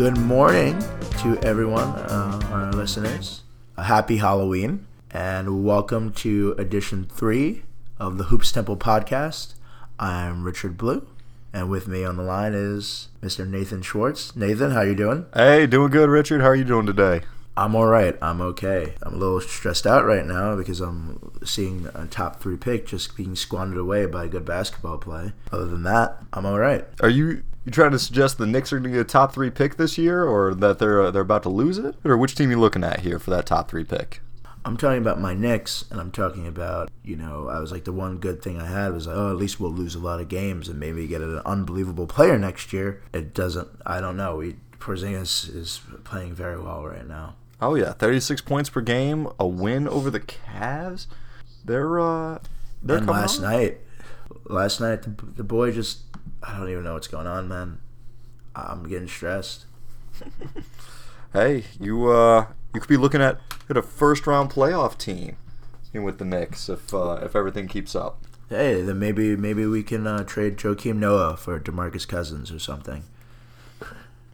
Good morning to everyone, uh, our listeners. A happy Halloween, and welcome to edition three of the Hoops Temple podcast. I'm Richard Blue, and with me on the line is Mr. Nathan Schwartz. Nathan, how you doing? Hey, doing good, Richard. How are you doing today? I'm all right. I'm okay. I'm a little stressed out right now because I'm seeing a top three pick just being squandered away by a good basketball play. Other than that, I'm all right. Are you you trying to suggest the Knicks are going to get a top three pick this year, or that they're uh, they're about to lose it, or which team you looking at here for that top three pick? I'm talking about my Knicks, and I'm talking about, you know, I was like, the one good thing I had was, like, oh, at least we'll lose a lot of games and maybe get an unbelievable player next year. It doesn't, I don't know. We, Porzingis is playing very well right now. Oh yeah, 36 points per game, a win over the Cavs. They're uh, they're and last on. night, last night the, the boy just I don't even know what's going on, man. I'm getting stressed. Hey, you uh, you could be looking at at a first round playoff team with the Knicks if uh, if everything keeps up. Hey, then maybe maybe we can uh, trade Joakim Noah for Demarcus Cousins or something.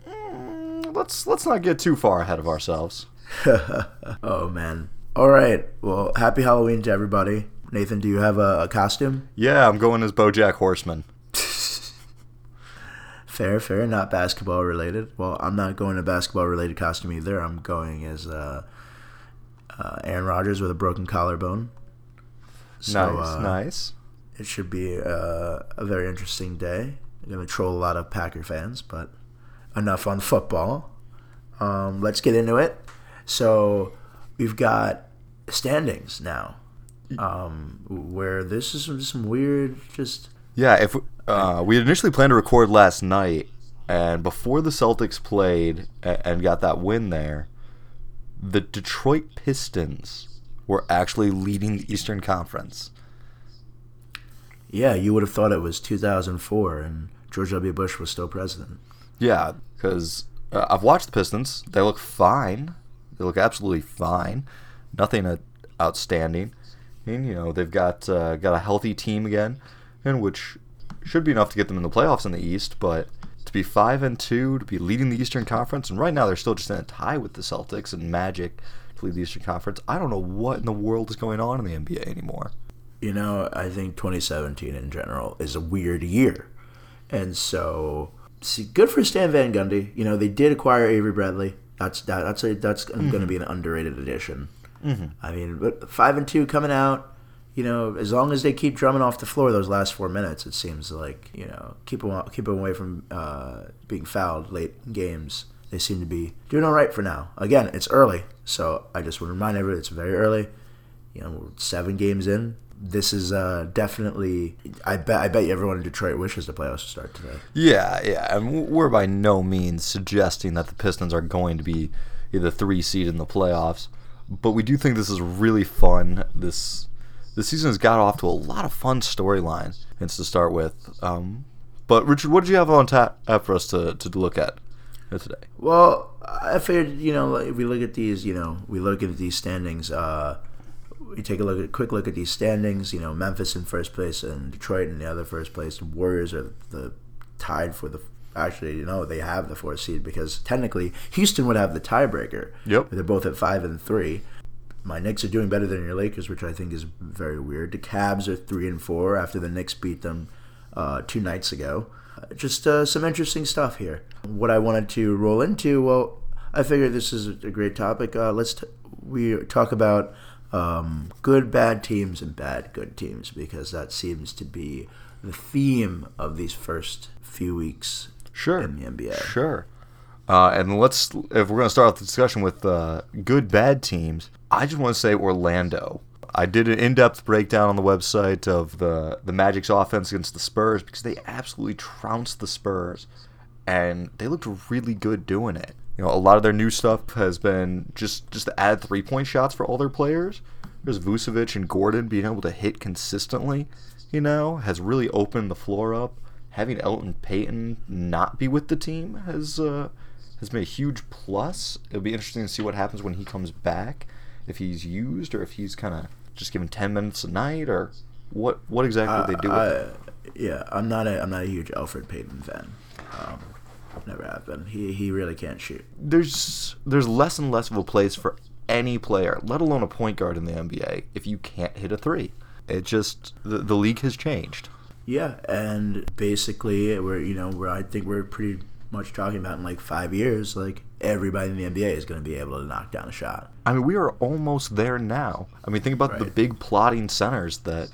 Mm, let's let's not get too far ahead of ourselves. oh man. All right. Well, happy Halloween to everybody. Nathan, do you have a, a costume? Yeah, I'm going as BoJack Horseman. Fair, fair. Not basketball related. Well, I'm not going to basketball related costume either. I'm going as uh, uh, Aaron Rodgers with a broken collarbone. So, nice, uh, nice. It should be uh, a very interesting day. I'm going to troll a lot of Packer fans, but enough on football. Um, let's get into it. So we've got standings now, um, where this is some, some weird, just Yeah, if uh, we initially planned to record last night, and before the Celtics played and got that win there, the Detroit Pistons were actually leading the Eastern Conference. yeah, you would have thought it was 2004 and George W. Bush was still president. Yeah, because uh, I've watched the Pistons. They look fine. They look absolutely fine. Nothing uh, outstanding. And you know they've got uh, got a healthy team again, and which should be enough to get them in the playoffs in the East. But to be five and two, to be leading the Eastern Conference, and right now they're still just in a tie with the Celtics and Magic to lead the Eastern Conference. I don't know what in the world is going on in the NBA anymore. You know, I think 2017 in general is a weird year. And so, see, good for Stan Van Gundy. You know, they did acquire Avery Bradley. That's that, that's a, that's going to mm-hmm. be an underrated addition. Mm-hmm. I mean, but five and two coming out. You know, as long as they keep drumming off the floor those last four minutes, it seems like you know keep them keep them away from uh, being fouled late games. They seem to be doing all right for now. Again, it's early, so I just want to remind everyone it's very early. You know, we're seven games in. This is uh, definitely. I bet. I bet everyone in Detroit wishes the playoffs to start today. Yeah, yeah, and we're by no means suggesting that the Pistons are going to be the three seed in the playoffs, but we do think this is really fun. This this season has got off to a lot of fun storylines. To start with, um, but Richard, what did you have on tap for us to, to look at today? Well, I figured you know if we look at these, you know, we look at these standings. Uh, we take a look at quick look at these standings. You know, Memphis in first place and Detroit in the other first place. The Warriors are the tied for the. Actually, you know, they have the fourth seed because technically Houston would have the tiebreaker. Yep. They're both at five and three. My Knicks are doing better than your Lakers, which I think is very weird. The Cavs are three and four after the Knicks beat them uh, two nights ago. Uh, Just uh, some interesting stuff here. What I wanted to roll into, well, I figured this is a great topic. Uh, let's t- we talk about um, good bad teams and bad good teams because that seems to be the theme of these first few weeks Sure. in the NBA. Sure. Uh, and let's, if we're going to start off the discussion with uh, good, bad teams, I just want to say Orlando. I did an in-depth breakdown on the website of the the Magic's offense against the Spurs because they absolutely trounced the Spurs, and they looked really good doing it. You know, a lot of their new stuff has been just just to add three-point shots for all their players. There's Vucevic and Gordon being able to hit consistently. You know, has really opened the floor up. Having Elfrid Payton not be with the team has uh, has been a huge plus. It'll be interesting to see what happens when he comes back, if he's used or if he's kind of just given ten minutes a night or what what exactly they do yeah, I'm not a I'm not a huge Elfrid Payton fan. Um, never happen. He he really can't shoot. There's there's less and less of a place for any player, let alone a point guard in the NBA, if you can't hit a three. It just the, the league has changed. Yeah, and basically, we're you know where I think we're pretty much talking about in like five years, like everybody in the NBA is going to be able to knock down a shot. I mean, we are almost there now. I mean, think about the big plotting centers that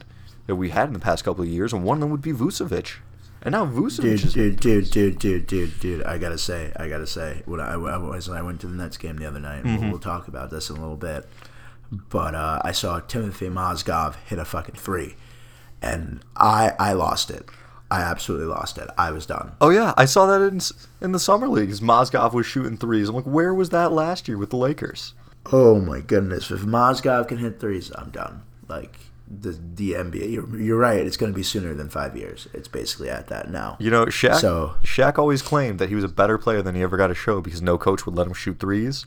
that we had in the past couple of years, and one of them would be Vucevic. And now Vucevic Dude, is dude, dude, dude, dude, dude, dude. I gotta say, I gotta say, when I, I was when I went to the Nets game the other night, we'll, we'll talk about this in a little bit. But uh, I saw Timothy Mozgov hit a fucking three, and I I lost it. I absolutely lost it. I was done. Oh yeah, I saw that in in the summer leagues. Mozgov was shooting threes. I'm like, where was that last year with the Lakers? Oh my goodness! If Mozgov can hit threes, I'm done. Like the the NBA, you're, you're right. It's going to be sooner than five years. It's basically at that now. You know, Shaq. So- Shaq always claimed that he was a better player than he ever got to show because no coach would let him shoot threes,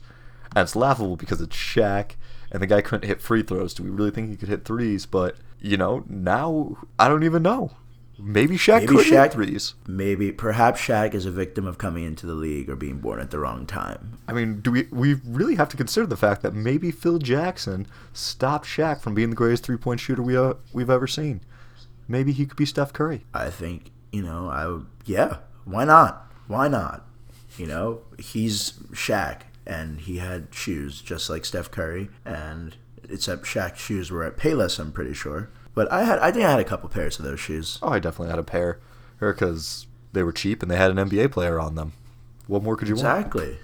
and it's laughable because it's Shaq, and the guy couldn't hit free throws. Do we really think he could hit threes? But you know, now I don't even know. Maybe Shaq Maybe could Shaq- threes. Maybe, perhaps Shaq is a victim of coming into the league or being born at the wrong time. I mean, do we we really have to consider the fact that maybe Phil Jackson stopped Shaq from being the greatest three point shooter we uh, we've ever seen? Maybe he could be Steph Curry. I think you know. I would, yeah. Why not? Why not? You know, he's Shaq, and he had shoes just like Steph Curry, and except Shaq's shoes were at Payless. I'm pretty sure. But I had, I think I had a couple pairs of those shoes. Oh, I definitely had a pair, because they were cheap and they had an NBA player on them. What more could you want? Exactly.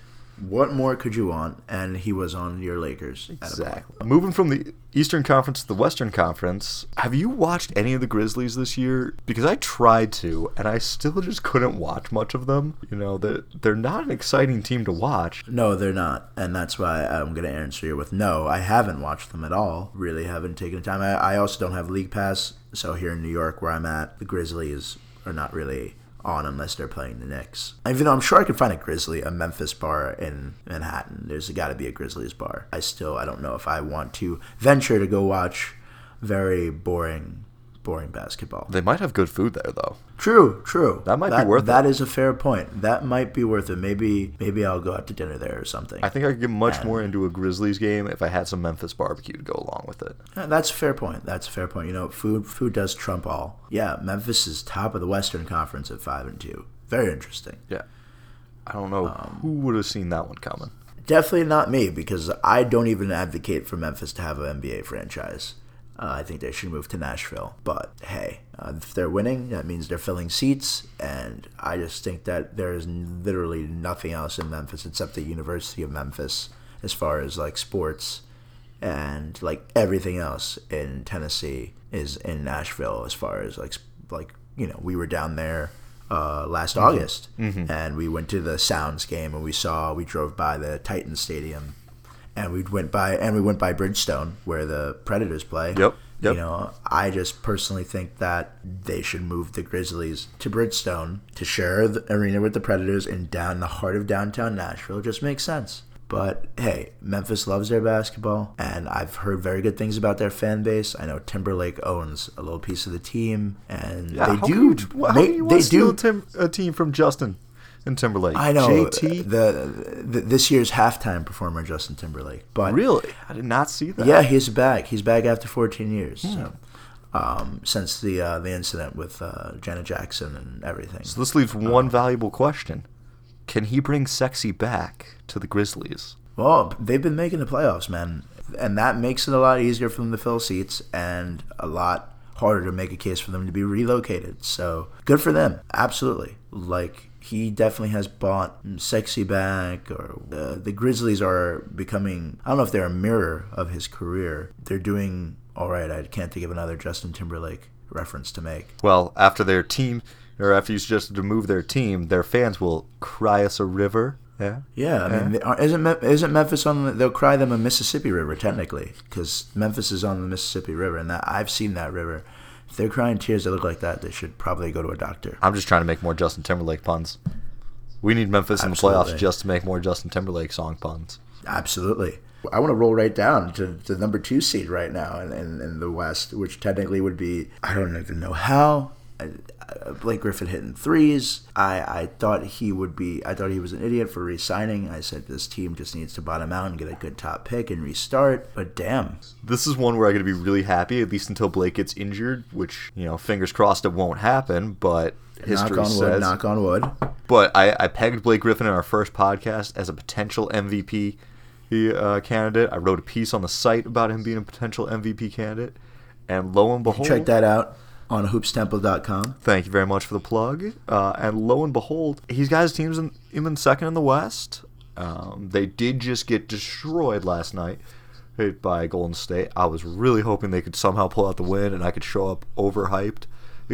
What more could you want? And he was on your Lakers. at a point. Exactly. Moving from the Eastern Conference to the Western Conference, have you watched any of the Grizzlies this year? Because I tried to, and I still just couldn't watch much of them. You know, they're, they're not an exciting team to watch. No, they're not, and that's why I'm going to answer you with no. I haven't watched them at all. Really, haven't taken the time. I, I also don't have League Pass, so here in New York, where I'm at, the Grizzlies are not really on unless they're playing the Knicks. Even though I'm sure I could find a Grizzly, a Memphis bar in Manhattan. There's got to be a Grizzlies bar. I still, I don't know if I want to venture to go watch very boring, boring basketball. They might have good food there, though. True, true. That might be worth it. That is a fair point. That might be worth it. Maybe, maybe I'll go out to dinner there or something. I think I could get much And- more into a Grizzlies game if I had some Memphis barbecue to go along with it. That's a fair point. That's a fair point. You know, food food does trump all. Yeah, Memphis is top of the Western Conference at five and two. Very interesting. Yeah. I don't know Um, who would have seen that one coming. Definitely not me because I don't even advocate for Memphis to have an NBA franchise. Uh, I think they should move to Nashville. But hey, uh, if they're winning, that means they're filling seats, and I just think that there is literally nothing else in Memphis except the University of Memphis as far as like sports and like everything else in Tennessee is in Nashville as far as like like you know we were down there uh, last August and we went to the Sounds game and we saw we drove by the Titan Stadium and we went by and we went by Bridgestone where the Predators play. Yep, yep. You know, I just personally think that they should move the Grizzlies to Bridgestone to share the arena with the Predators and down the heart of downtown Nashville. It just makes sense. But hey, Memphis loves their basketball, and I've heard very good things about their fan base. I know Timberlake owns a little piece of the team, and Yeah, they do. You, how they can you they to steal do. a team from Justin and Timberlake? I know JT. the, the this year's halftime performer Justin Timberlake, but really? I did not see that. Yeah, he's back. He's back after 14 years. Hmm. So, um, since the uh, the incident with uh, Janet Jackson and everything. So this leaves one valuable question: Can he bring sexy back to the Grizzlies? Well, they've been making the playoffs, man, and that makes it a lot easier for them to fill seats and a lot harder to make a case for them to be relocated. So good for them, absolutely. Like he definitely has bought sexy back, or uh, the Grizzlies are becoming. I don't know if they're a mirror of his career. They're doing all right. I can't think of another Justin Timberlake reference to make. Well, after their team, or after you suggested to move their team, their fans will cry us a river. Yeah. Yeah, I mean, they- isn't Mem- isn't Memphis on? The, they'll cry them a Mississippi River technically, because Memphis is on the Mississippi River, and that I've seen that river. If they're crying tears that look like that, they should probably go to a doctor. I'm just trying to make more Justin Timberlake puns. We need Memphis in the playoffs just to make more Justin Timberlake song puns. Absolutely. I want to roll right down to the number two seed right now in, in, in the West, which technically would be I don't even know how uh, Blake Griffin hitting threes. I, I thought he would be. I thought he was an idiot for re-signing. I said this team just needs to bottom out and get a good top pick and restart. But damn, This is one where I'm going to be really happy, at least until Blake gets injured, which, you know, fingers crossed it won't happen, but history knock on wood, says. knock on wood. But I, I pegged Blake Griffin in our first podcast as a potential MVP uh, candidate. I wrote a piece on the site about him being a potential MVP candidate. And lo and behold, Check that out on hoopstemple.com. Thank you very much for the plug. Uh, and lo and behold, he's got his teams in, even second in the West. Um, they did just get destroyed last night hit by Golden State. I was really hoping they could somehow pull out the win and I could show up overhyped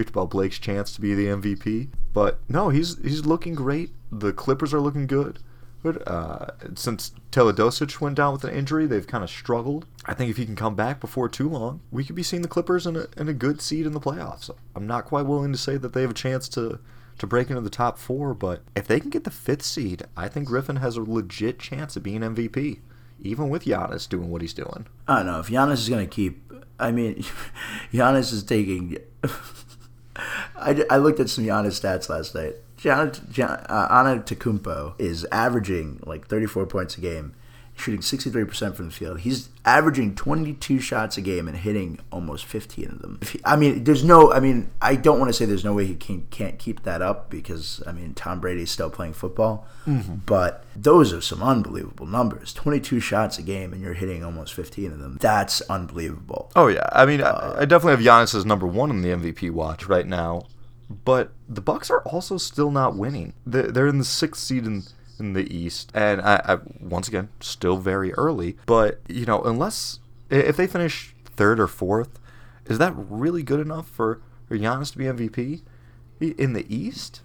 about Blake's chance to be the MVP. But no, he's he's looking great. The Clippers are looking good. But uh, since Teodosic went down with an injury, they've kind of struggled. I think if he can come back before too long, we could be seeing the Clippers in a, in a good seed in the playoffs. I'm not quite willing to say that they have a chance to, to break into the top four, but if they can get the fifth seed, I think Griffin has a legit chance of being MVP, even with Giannis doing what he's doing. I don't know if Giannis is going to keep. I mean, Giannis is taking. I, I looked at some Giannis stats last night. Gian, Gian, uh, Antetokounmpo is averaging like 34 points a game, shooting 63% from the field. He's averaging 22 shots a game and hitting almost 15 of them. He, I mean, there's no. I mean, I don't want to say there's no way he can, can't keep that up because I mean, Tom Brady's still playing football, mm-hmm. but those are some unbelievable numbers. 22 shots a game and you're hitting almost 15 of them. That's unbelievable. Oh yeah, I mean, uh, I, I definitely have Giannis as number one in the MVP watch right now but the Bucks are also still not winning. They're in the sixth seed in in the East, and I, I, once again still very early. But you know, unless if they finish third or fourth, is that really good enough for, Giannis to be MVP in the East?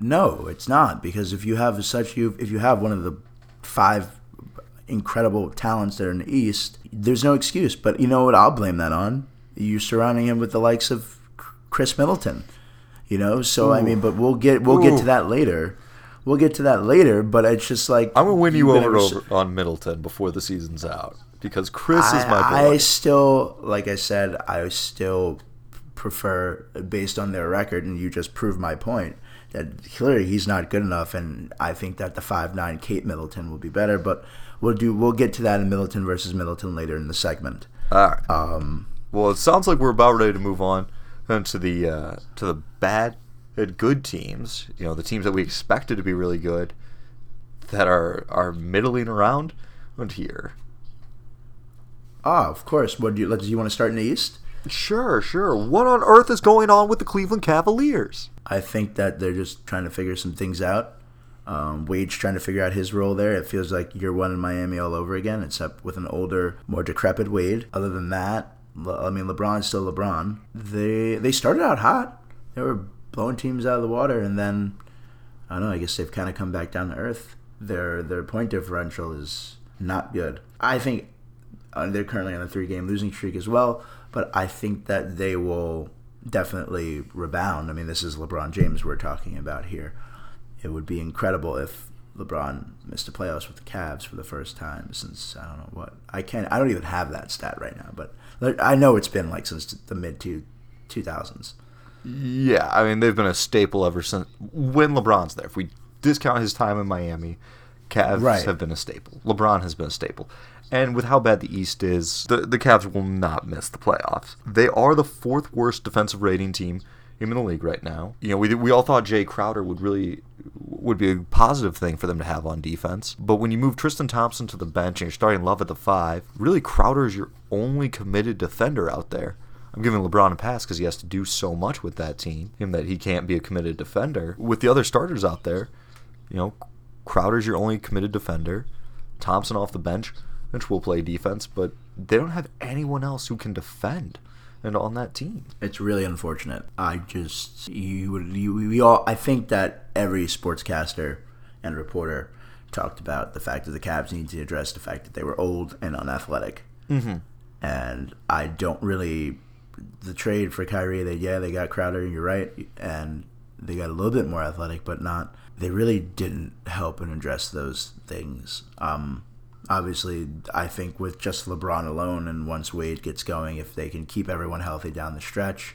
No, it's not because if you have such you if you have one of the five incredible talents that are in the East, there's no excuse. But you know what? I'll blame that on you surrounding him with the likes of Khris Middleton you know. So Ooh. I mean, but we'll get we'll Ooh. get to that later. We'll get to that later, but it's just like I'm gonna win you over, over on Middleton before the season's out because Khris I, is my boy. I still, like I said, I still prefer based on their record, and you just proved my point that clearly he's not good enough, and I think that the five nine Kate Middleton will be better. But we'll do we'll get to that in Middleton versus Middleton later in the segment. All right. Um, well, it sounds like we're about ready to move on to the uh, to the bad and good teams, you know, the teams that we expected to be really good, that are are middling around and here. Ah, of course. What do you? Do you want to start in the East? Sure, sure. What on earth is going on with the Cleveland Cavaliers? I think that they're just trying to figure some things out. Um, Wade's trying to figure out his role there. It feels like year one in Miami all over again, except with an older, more decrepit Wade. Other than that, I mean, LeBron's still LeBron. They they started out hot. They were blowing teams out of the water, and then I don't know. I guess they've kind of come back down to earth. Their their point differential is not good. I think uh, they're currently on a three game losing streak as well. But I think that they will definitely rebound. I mean, this is LeBron James we're talking about here. It would be incredible if LeBron missed the playoffs with the Cavs for the first time since I don't know what I can't. I don't even have that stat right now, but I know it's been like since the mid two two thousands. Yeah, I mean they've been a staple ever since when LeBron's there. If we discount his time in Miami, Cavs right. have been a staple. LeBron has been a staple. And with how bad the East is, the the Cavs will not miss the playoffs. They are the fourth worst defensive rating team in the league right now. You know, we we all thought Jay Crowder would really would be a positive thing for them to have on defense. But when you move Tristan Thompson to the bench and you're starting Love at the five, really Crowder is your only committed defender out there. I'm giving LeBron a pass because he has to do so much with that team, him that he can't be a committed defender. With the other starters out there, you know, Crowder's your only committed defender. Thompson off the bench, which will play defense, but they don't have anyone else who can defend and on that team. It's really unfortunate. I just you would you we all I think that every sportscaster and reporter talked about the fact that the Cavs need to address the fact that they were old and unathletic. Mm-hmm. And I don't really the trade for Kyrie. They yeah they got Crowder. You're right, and they got a little bit more athletic, but not. They really didn't help and address those things. Um, obviously, I think with just LeBron alone, and once Wade gets going, if they can keep everyone healthy down the stretch,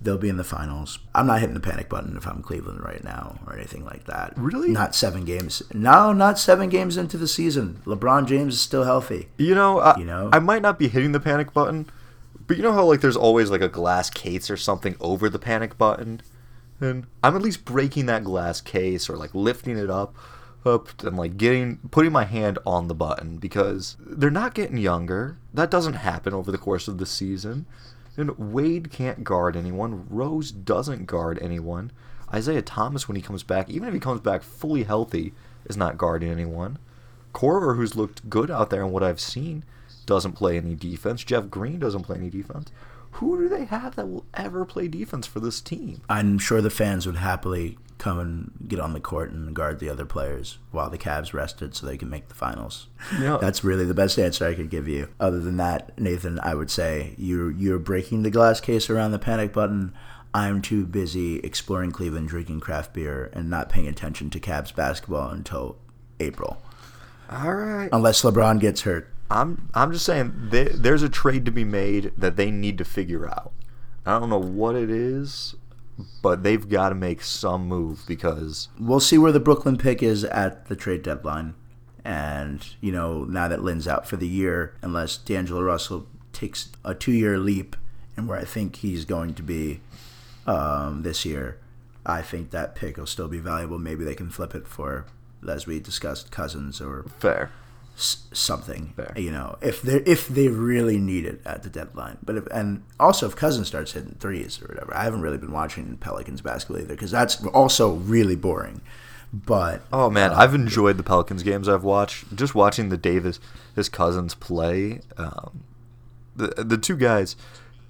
they'll be in the finals. I'm not hitting the panic button if I'm Cleveland right now or anything like that. Really? Not seven games. No, not seven games into the season. LeBron James is still healthy. You know, I, You know? I might not be hitting the panic button, but you know how like there's always like a glass case or something over the panic button, and I'm at least breaking that glass case or like lifting it up, up and like getting putting my hand on the button because they're not getting younger. That doesn't happen over the course of the season. And Wade can't guard anyone. Rose doesn't guard anyone. Isaiah Thomas, when he comes back, even if he comes back fully healthy, is not guarding anyone. Korver, who's looked good out there and what I've seen, doesn't play any defense. Jeff Green doesn't play any defense. Who do they have that will ever play defense for this team? I'm sure the fans would happily come and get on the court and guard the other players while the Cavs rested so they can make the finals. Yeah. That's really the best answer I could give you. Other than that, Nathan, I would say you're you're breaking the glass case around the panic button. I'm too busy exploring Cleveland, drinking craft beer, and not paying attention to Cavs basketball until April, All right. unless LeBron gets hurt. I'm I'm just saying they, there's a trade to be made that they need to figure out. I don't know what it is, but they've got to make some move because We'll see where the Brooklyn pick is at the trade deadline. And, you know, now that Lin's out for the year, unless D'Angelo Russell takes a two year leap and where I think he's going to be um, this year, I think that pick will still be valuable. Maybe they can flip it for, as we discussed, Cousins or fair. S- something. Fair. You know, if they if they really need it at the deadline. But if and also if Cousins starts hitting threes or whatever, I haven't really been watching Pelicans basketball either because that's also really boring. But Oh man, I've enjoyed the Pelicans games I've watched. Just watching the Davis, his cousins play. Um, the the two guys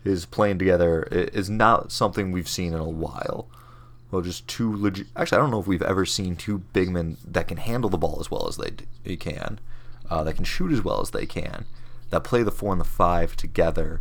is playing together is not something we've seen in a while. Well, just two legit. Actually, I don't know if we've ever seen two big men that can handle the ball as well as they, d- they can, uh, that can shoot as well as they can, that play the four and the five together.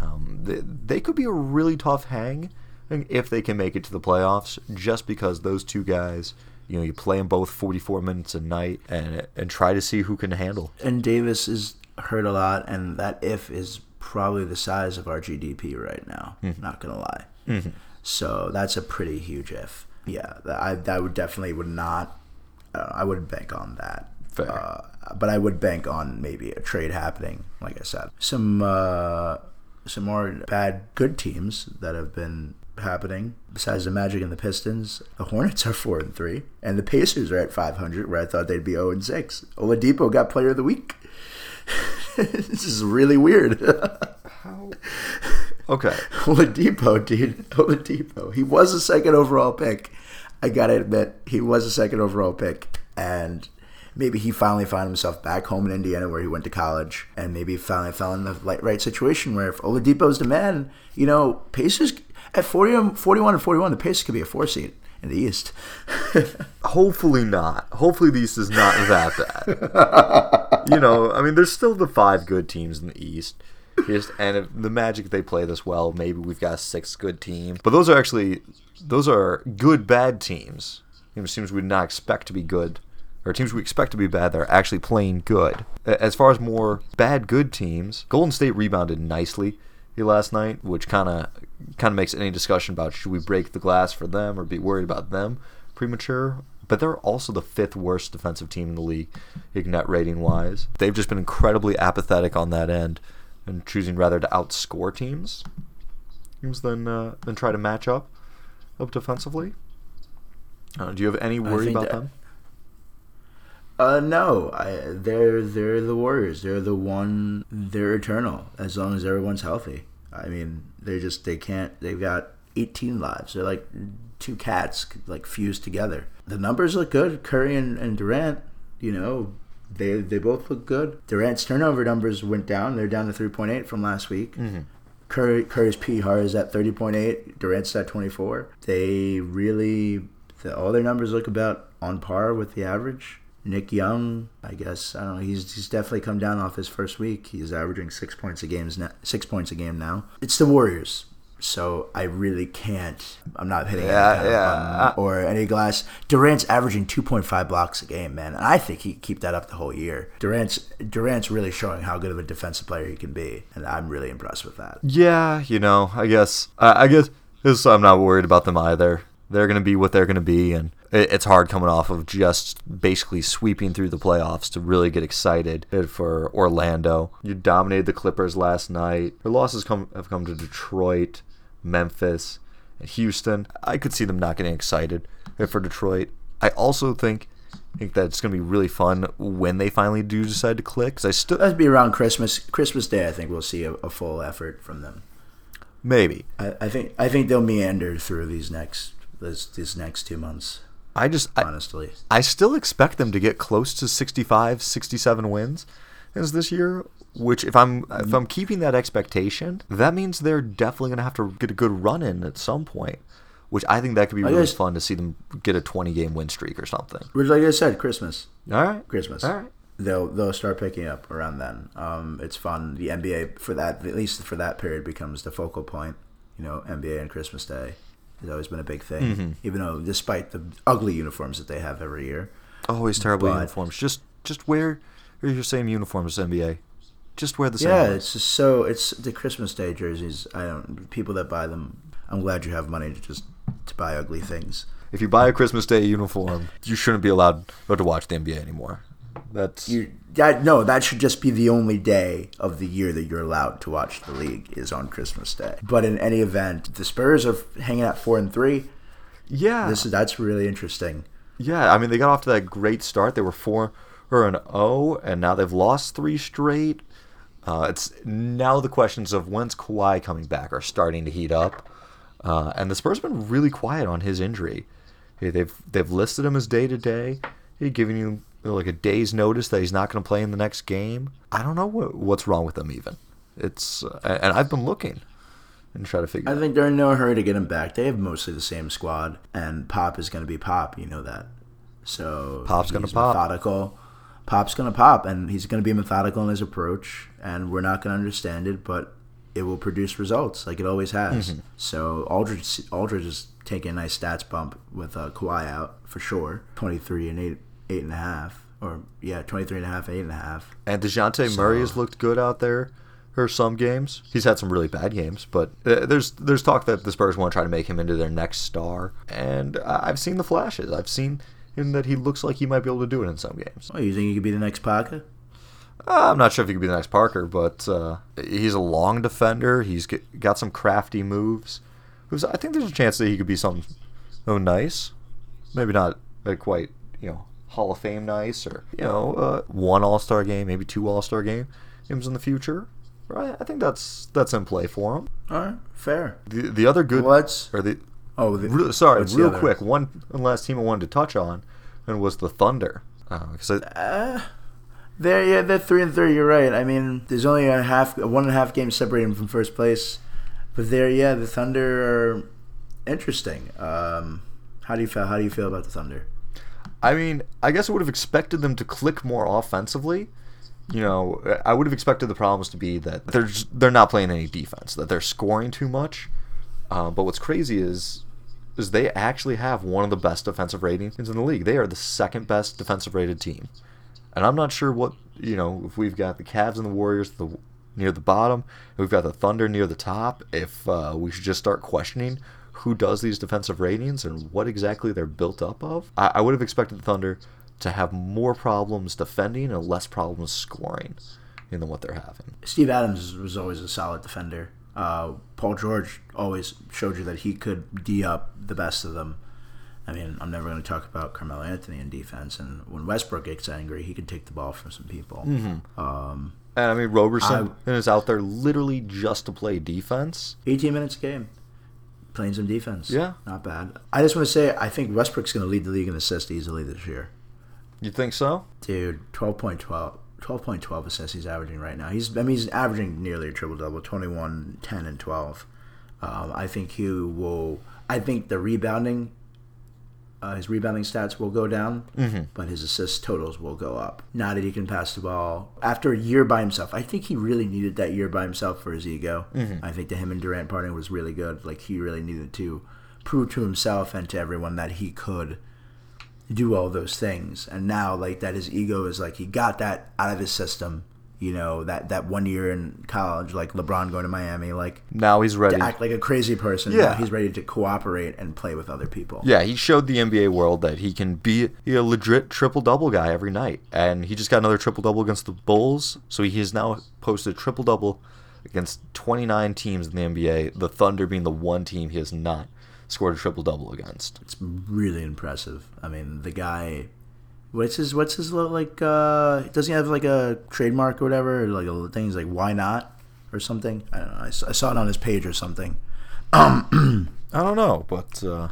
Um, they, they could be a really tough hang if they can make it to the playoffs, just because those two guys, you know, you play them both 44 minutes a night and and try to see who can handle. and Davis is hurt a lot, and that if is probably the size of our GDP right now. Hmm. Not gonna lie. Mm-hmm. So that's a pretty huge if. Yeah, that- I that would definitely would not. Uh, I wouldn't bank on that. Uh, but I would bank on maybe a trade happening. Like I said, some uh, some more bad good teams that have been happening. Besides the Magic and the Pistons, the Hornets are four and three, and the Pacers are at five hundred, where I thought they'd be zero and six. Oladipo got Player of the Week. this is really weird. How? Okay. Oladipo, dude. Oladipo. He was a second overall pick. I gotta admit, he was a second overall pick, and maybe he finally found himself back home in Indiana where he went to college, and maybe finally in the right, situation where if Oladipo's the man, you know, Pacers at 40, um, 41 and 41, the Pacers could be a four seed in the East. Hopefully not. Hopefully the East is not that bad. you know, I mean, there's still the five good teams in the East. Just and if the Magic they play this well, maybe we've got six good teams. But those are actually those are good bad teams. Teams we would not expect to be good, or teams we expect to be bad. They're actually playing good. As far as more bad good teams, Golden State rebounded nicely last night, which kind of kind of makes any discussion about should we break the glass for them or be worried about them premature. But they're also the fifth worst defensive team in the league, net rating wise. They've just been incredibly apathetic on that end, and choosing rather to outscore teams, teams than uh, than try to match up up defensively. Uh, do you have any worry about that- them? Uh, no, I, they're they're the Warriors. They're the one. They're eternal as long as everyone's healthy. I mean, they just they can't. They've got 18 lives. They're like two cats like fused together. The numbers look good. Curry and, and Durant, you know, they they both look good. Durant's turnover numbers went down. They're down to 3.8 from last week. Curry Curry's PR is at 30.8. Durant's at 24. They really the, all their numbers look about on par with the average. Nick Young, I guess I don't know. He's he's definitely come down off his first week. He's averaging six points a game now. Six points a game now. It's the Warriors, so I really can't. I'm not hitting Yeah, any yeah. of uh, or any glass. Durant's averaging 2.5 blocks a game, man, and I think he can keep that up the whole year. Durant's Durant's really showing how good of a defensive player he can be, and I'm really impressed with that. Yeah, you know, I guess I I guess So I'm not worried about them either. They're going to be what they're going to be, and it- it's hard coming off of just basically sweeping through the playoffs to really get excited for Orlando. You dominated the Clippers last night. Their losses come have come to Detroit, Memphis, and Houston. I could see them not getting excited for Detroit. I also think think that it's going to be really fun when they finally do decide to click. 'cause I still That'd be around Christmas. Christmas Day, I think we'll see a, a full effort from them. maybe I, I think I think they'll meander through these next this these next two months. I just Honestly, I still expect them to get close to 65, 67 wins as this year. Which, if I'm if I'm keeping that expectation, that means they're definitely going to have to get a good run in at some point. Which I think that could be I really fun to see them get a 20 game win streak or something. Which, like I said, Christmas, All right, Christmas. All right. They'll they'll start picking up around then. Um, it's fun. The NBA for that at least for that period becomes the focal point. You know, NBA and Christmas Day has always been a big thing. Mm-hmm. Even though, despite the ugly uniforms that they have every year, Always terrible But- uniforms. Just just wear your same uniforms, as NBA. Just wear the same. yeah, ones. it's just so it's the Christmas Day jerseys. I don't people that buy them. I'm glad you have money to just to buy ugly things. If you buy a Christmas Day uniform, you shouldn't be allowed to watch the NBA anymore. That's You that no, that should just be the only day of the year that you're allowed to watch the league is on Christmas Day. But in any event, the Spurs are hanging at four and three. yeah. This is that's really interesting. Yeah, I mean they got off to that great start. They were four or an O, and now they've lost three straight. Uh, it's now the questions of when's Kawhi coming back are starting to heat up, uh, and the Spurs have been really quiet on his injury. They've they've listed him as day to day, he giving you like a day's notice that he's not going to play in the next game. I don't know what, what's wrong with him even. It's uh, and I've been looking and try to figure. I think they're in no hurry to get him back. They have mostly the same squad, and Pop is going to be Pop. You know that. So Pop's gonna pop. Methodical. Pop's going to pop, and he's going to be methodical in his approach. And we're not going to understand it, but it will produce results like it always has. Mm-hmm. So Aldridge, Aldridge is taking a nice stats bump with uh, Kawhi out for sure. Twenty three and eight, eight and a half, or yeah, 23 and a half, eight and a half. And Dejounte Murray has looked good out there for some games. He's had some really bad games, but uh, there's there's talk that the Spurs want to try to make him into their next star. And uh, I've seen the flashes. I've seen him that he looks like he might be able to do it in some games. Oh, you think he could be the next Parker? Uh, I'm not sure if he could be the next Parker, but uh, he's a long defender. He's got some crafty moves. I think there's a chance that he could be something oh nice. Maybe not quite, you know, Hall of Fame nice or you know, uh, one All Star game, maybe two All Star game games in the future. Right? I think that's that's in play for him. All right, fair. The the other good What's or the oh, the, real, sorry, real quick one, one last team I wanted to touch on, and was the Thunder. Uh, 'cause I, Uh, they're yeah, they're three and three. You're right. I mean, there's only a half, one and a half games separating them from first place, but they're yeah, the Thunder are interesting. Um, how do you feel? How do you feel about the Thunder? I mean, I guess I would have expected them to click more offensively. You know, I would have expected the problems to be that they're just, they're not playing any defense, that they're scoring too much. Uh, but what's crazy is is they actually have one of the best defensive ratings in the league. They are the second best defensive rated team, and I'm not sure what you know if we've got the Cavs and the Warriors the near the bottom, we've got the Thunder near the top. If uh, we should just start questioning who does these defensive ratings and what exactly they're built up of. I, I would have expected the Thunder to have more problems defending and less problems scoring than what they're having. Steve Adams was always a solid defender. Uh, Paul George always showed you that he could d up the best of them. I mean, I'm never going to talk about Carmelo Anthony in defense, and when Westbrook gets angry, he can take the ball from some people. Um, And I mean, Roberson is out there literally just to play defense. 18 minutes a game. Playing some defense. Yeah. Not bad. I just want to say, I think Westbrook's going to lead the league in assists easily this year. You think so? Dude, 12.12. 12.12 assists he's averaging right now. He's I mean he's averaging nearly a triple double, 21, 10 and 12. Um, I think he will I think the rebounding uh, his rebounding stats will go down, but his assist totals will go up. Now that he can pass the ball after a year by himself, I think he really needed that year by himself for his ego. I think the him and Durant parting was really good. Like he really needed to prove to himself and to everyone that he could do all those things. And now, like that, his ego is like he got that out of his system. You know that that one year in college, like LeBron going to Miami, like Now he's ready. to act like a crazy person. Yeah. Now he's ready to cooperate and play with other people. Yeah, he showed the NBA world that he can be a legit triple double guy every night. And he just got another triple double against the Bulls. So he has now posted triple double against 29 teams in the NBA, the Thunder being the one team he has not scored a triple double against. It's really impressive. I mean, the guy. What's his What's his little, like? uh Doesn't he have like a trademark or whatever? Or like a thing. He's like, why not, or something. I don't know. I, I saw it on his page or something. I don't know, but, uh,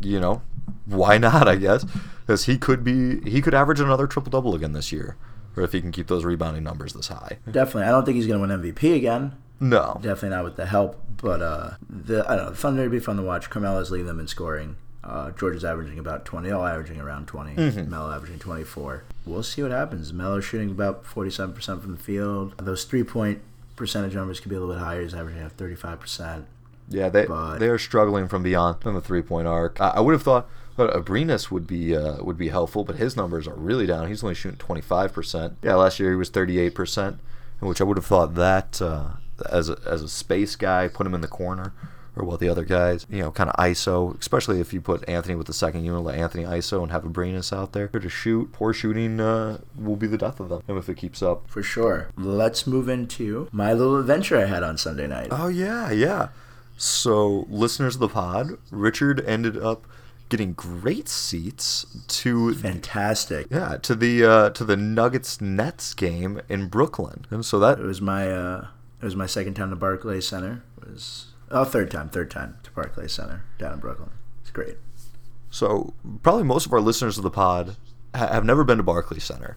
you know, why not, I guess? Because he could be, he could average another triple double again this year. Or if he can keep those rebounding numbers this high. Definitely. I don't think he's gonna win MVP again. No. Definitely not with the help, but uh, the I don't know. The Thunder would be fun to watch. Carmelo's leading them in scoring. Uh, George is averaging about twenty. All averaging around 20 Melo averaging twenty four. We'll see what happens. Melo shooting about forty seven percent from the field. Those three point percentage numbers could be a little bit higher. He's averaging at thirty five percent. Yeah, they But- they are struggling from beyond from the three point arc. I, I would have thought that Abrines would be uh, would be helpful, but his numbers are really down. He's only shooting twenty five percent. Yeah, last year he was thirty eight percent, which I would have thought that uh, as a, as a space guy, put him in the corner. Or what the other guys, you know, kind of ISO, especially if you put Anthony with the second unit, let Anthony ISO and have a Abrines out there to shoot. Poor shooting uh, will be the death of them And if it keeps up. For sure. Let's move into my little adventure I had on Sunday night. Oh yeah, yeah. So listeners of the pod, Richard ended up getting great seats to Fantastic. yeah to the uh, to the Nuggets Nets game in Brooklyn, and so that It was my uh, it was my second time to Barclays Center. It was oh third time, third time to Barclays Center down in Brooklyn. It's great. so probably most of our listeners of the pod ha- have never been to Barclays Center.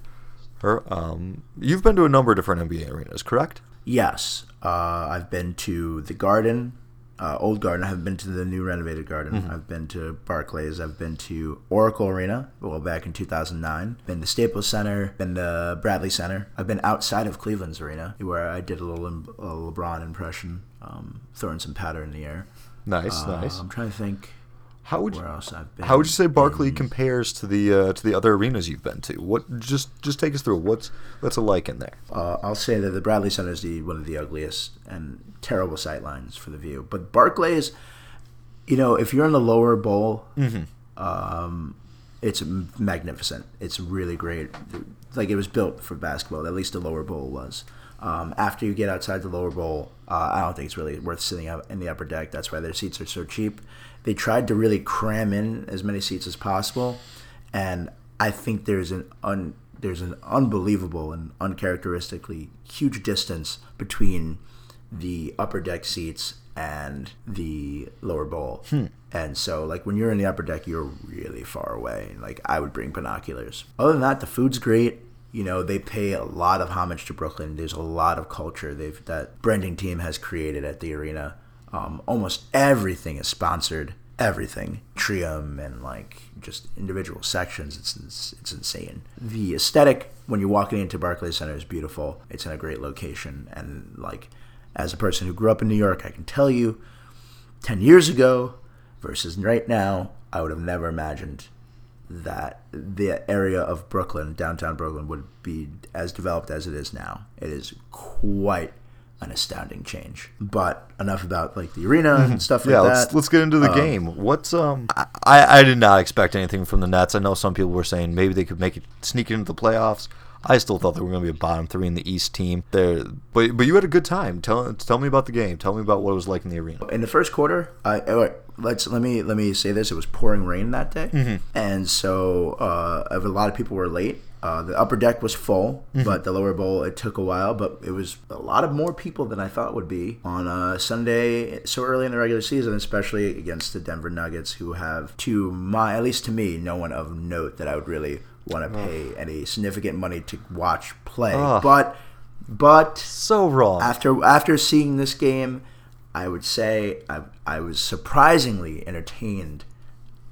Or um, you've been to a number of different NBA arenas, correct? Yes, uh, I've been to the Garden, uh, Old Garden. I haven't been to the new renovated Garden. I've been to Barclays. I've been to Oracle Arena, well back in 2009. Been to Staples Center. Been to Bradley Center. I've been outside of Cleveland's arena where I did a little, im- a LeBron impression, um, throwing some powder in the air. Nice, Uh, nice. I'm trying to think How would you, else I've been. how would you say Barclay in- compares to the uh, to the other arenas you've been to? What just just take us through what's what's it like in there? Uh, I'll say that the Bradley Center is the one of the ugliest and terrible sight lines for the view. But Barclays, you know, if you're in the lower bowl, um, it's magnificent. It's really great. Like it was built for basketball. At least the lower bowl was. Um, after you get outside the lower bowl, uh, I don't think it's really worth sitting out in the upper deck. That's why their seats are so cheap. They tried to really cram in as many seats as possible, and I think there's an un, there's an unbelievable and uncharacteristically huge distance between the upper deck seats and the lower bowl. And so, like, when you're in the upper deck, you're really far away. Like, I would bring binoculars. Other than that, the food's great. You know, they pay a lot of homage to Brooklyn. There's a lot of culture they've that branding team has created at the arena. Um, almost everything is sponsored. Everything, Trium and like just individual sections. It's it's, it's insane. The aesthetic when you're walking into Barclays Center is beautiful. It's in a great location, and like as a person who grew up in New York, I can tell you, ten years ago versus right now, I would have never imagined that the area of Brooklyn, downtown Brooklyn, would be as developed as it is now. It is quite an astounding change. But enough about like the arena and stuff like yeah, that. let's let's get into the game. What's um? I I did not expect anything from the Nets. I know some people were saying maybe they could make it sneak into the playoffs. I still thought they were going to be a bottom three in the East team. There, but but you had a good time. Tell tell me about the game. Tell me about what it was like in the arena. in the first quarter, I wait, let's let me let me say this: it was pouring rain that day, and so uh, a lot of people were late. Uh, the upper deck was full, but the lower bowl it took a while. But it was a lot of more people than I thought would be on a Sunday so early in the regular season, especially against the Denver Nuggets, who have to my at least to me no one of note that I would really want to pay any significant money to watch play. But but So wrong. after after seeing this game, I would say I, I was surprisingly entertained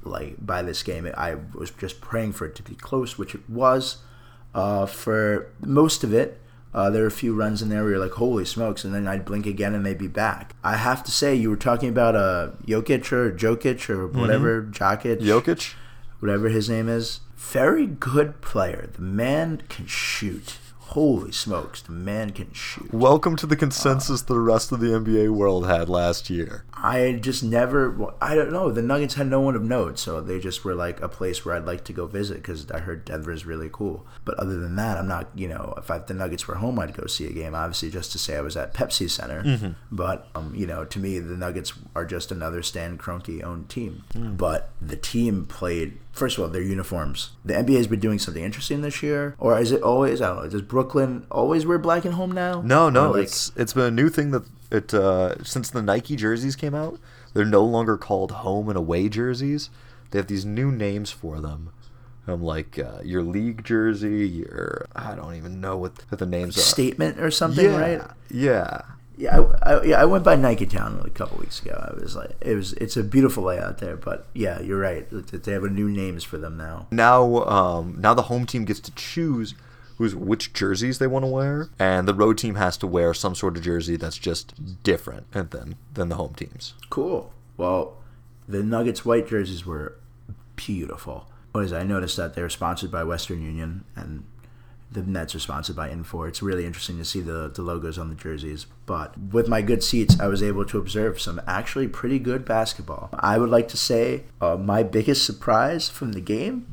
like by this game. I was just praying for it to be close, which it was. Uh, for most of it, uh, there were a few runs in there where you're like, "Holy smokes!" and then I'd blink again and they'd be back. I have to say, you were talking about uh, Jokic or Jokic or whatever Jokic, Jokic. whatever his name is. Very good player. The man can shoot. Holy smokes, the man can shoot. Welcome to the consensus the rest of the NBA world had last year. I just never, I don't know. The Nuggets had no one of note, so they just were like a place where I'd like to go visit because I heard Denver's really cool. But other than that, I'm not, you know, if I, the Nuggets were home, I'd go see a game, obviously, just to say I was at Pepsi Center. Mm-hmm. But, um, you know, to me, the Nuggets are just another Stan Kroenke owned team. Mm. But the team played, first of all, their uniforms. The NBA has been doing something interesting this year, or is it always, I don't know, does Brooklyn always wear black and home now? No, no, Or, like, it's it's been a new thing that it uh, since the Nike jerseys came out, they're no longer called home and away jerseys. They have these new names for them. I'm like uh, your league jersey, your I don't even know what, what the names are. statement or something, yeah, right? Yeah. Yeah, I, I, yeah, I went by Nike Town a couple weeks ago. I was like, it was, it's a beautiful layout there. But yeah, you're right. They have new names for them now. Now, um, now the home team gets to choose who's which jerseys they want to wear, and the road team has to wear some sort of jersey that's just different than than the home teams. Cool. Well, the Nuggets white jerseys were beautiful. What is it? I noticed that they were sponsored by Western Union and the Nets are sponsored by Infor. It's really interesting to see the, the logos on the jerseys. But with my good seats, I was able to observe some actually pretty good basketball. I would like to say uh, my biggest surprise from the game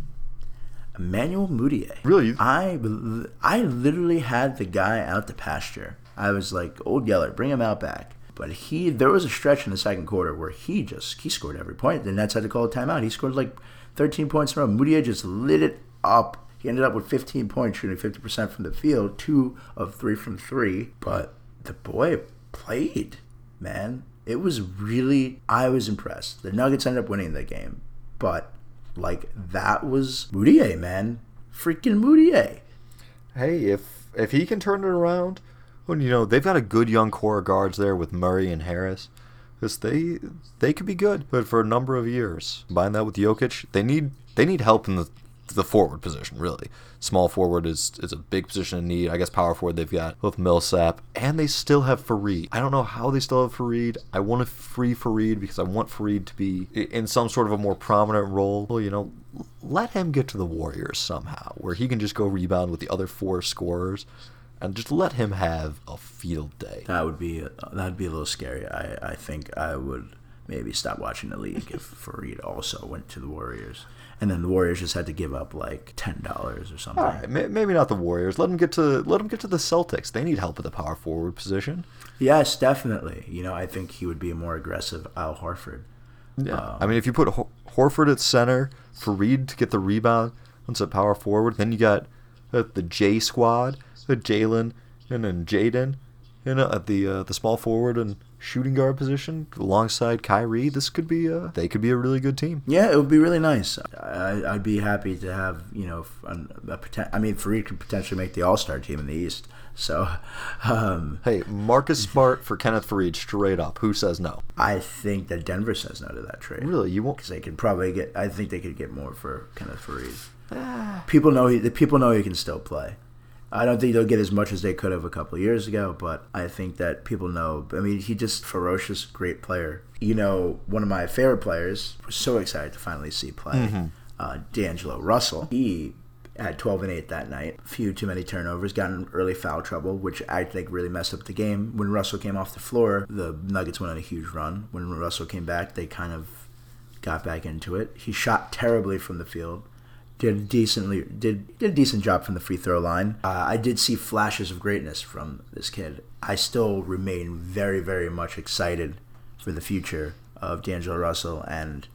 Emmanuel Mudiay. Really? I, I literally had the guy out the pasture. I was like, Old Yeller, bring him out back. But he, there was a stretch in the second quarter where he just, he scored every point. The Nets had to call a timeout. He scored like 13 points in a row. Mudiay just lit it up. He ended up with 15 points, shooting 50% from the field, two of three from three. But the boy played, man. It was really, I was impressed. The Nuggets ended up winning the game. But, like, that was Mudiay, man. Freaking Mudiay. Hey, if if he can turn it around, well, you know they've got a good young core of guards there with Murray and Harris. This they they could be good, but for a number of years. Combine that with Jokic, they need they need help in the the forward position really. Small forward is is a big position in need. I guess power forward they've got with Millsap, and they still have Faried. I don't know how they still have Faried. I want to free Faried because I want Faried to be in some sort of a more prominent role. Well, you know, let him get to the Warriors somehow, where he can just go rebound with the other four scorers and just let him have a field day. That would be uh, that'd be a little scary. I, I think I would maybe stop watching the league if Faried also went to the Warriors, and then the Warriors just had to give up like ten dollars or something. Right, maybe not the Warriors. Let him get to let him get to the Celtics. They need help at the power forward position. Yes, definitely. You know, I think he would be a more aggressive Al Horford. Yeah, I mean, if you put Hor- Horford at center, Faried to get the rebound, once at power forward, then you got uh, the J squad, the Jaylen and then Jaden, you know, at the uh, the small forward and shooting guard position alongside Kyrie. This could be a they could be a really good team. Yeah, it would be really nice. I, I'd be happy to have you know a, a I mean, Faried could potentially make the All Star team in the East. So, um, Hey, Marcus Smart for Kenneth Faried, straight up. Who says no? I think that Denver says no to that trade. Really, you won't. because they could probably get. I think they could get more for Kenneth Faried. people know he. The people know he can still play. I don't think they'll get as much as they could have a couple of years ago, but I think that people know. I mean, he just ferocious, great player. You know, one of my favorite players. Was so excited to finally see play. Uh, D'Angelo Russell. He had 12 and 8 that night. A few too many turnovers, got in early foul trouble, which I think really messed up the game. When Russell came off the floor, the Nuggets went on a huge run. When Russell came back, they kind of got back into it. He shot terribly from the field. Did decently did did a decent job from the free throw line. Uh, I did see flashes of greatness from this kid. I still remain very very much excited for the future of D'Angelo Russell and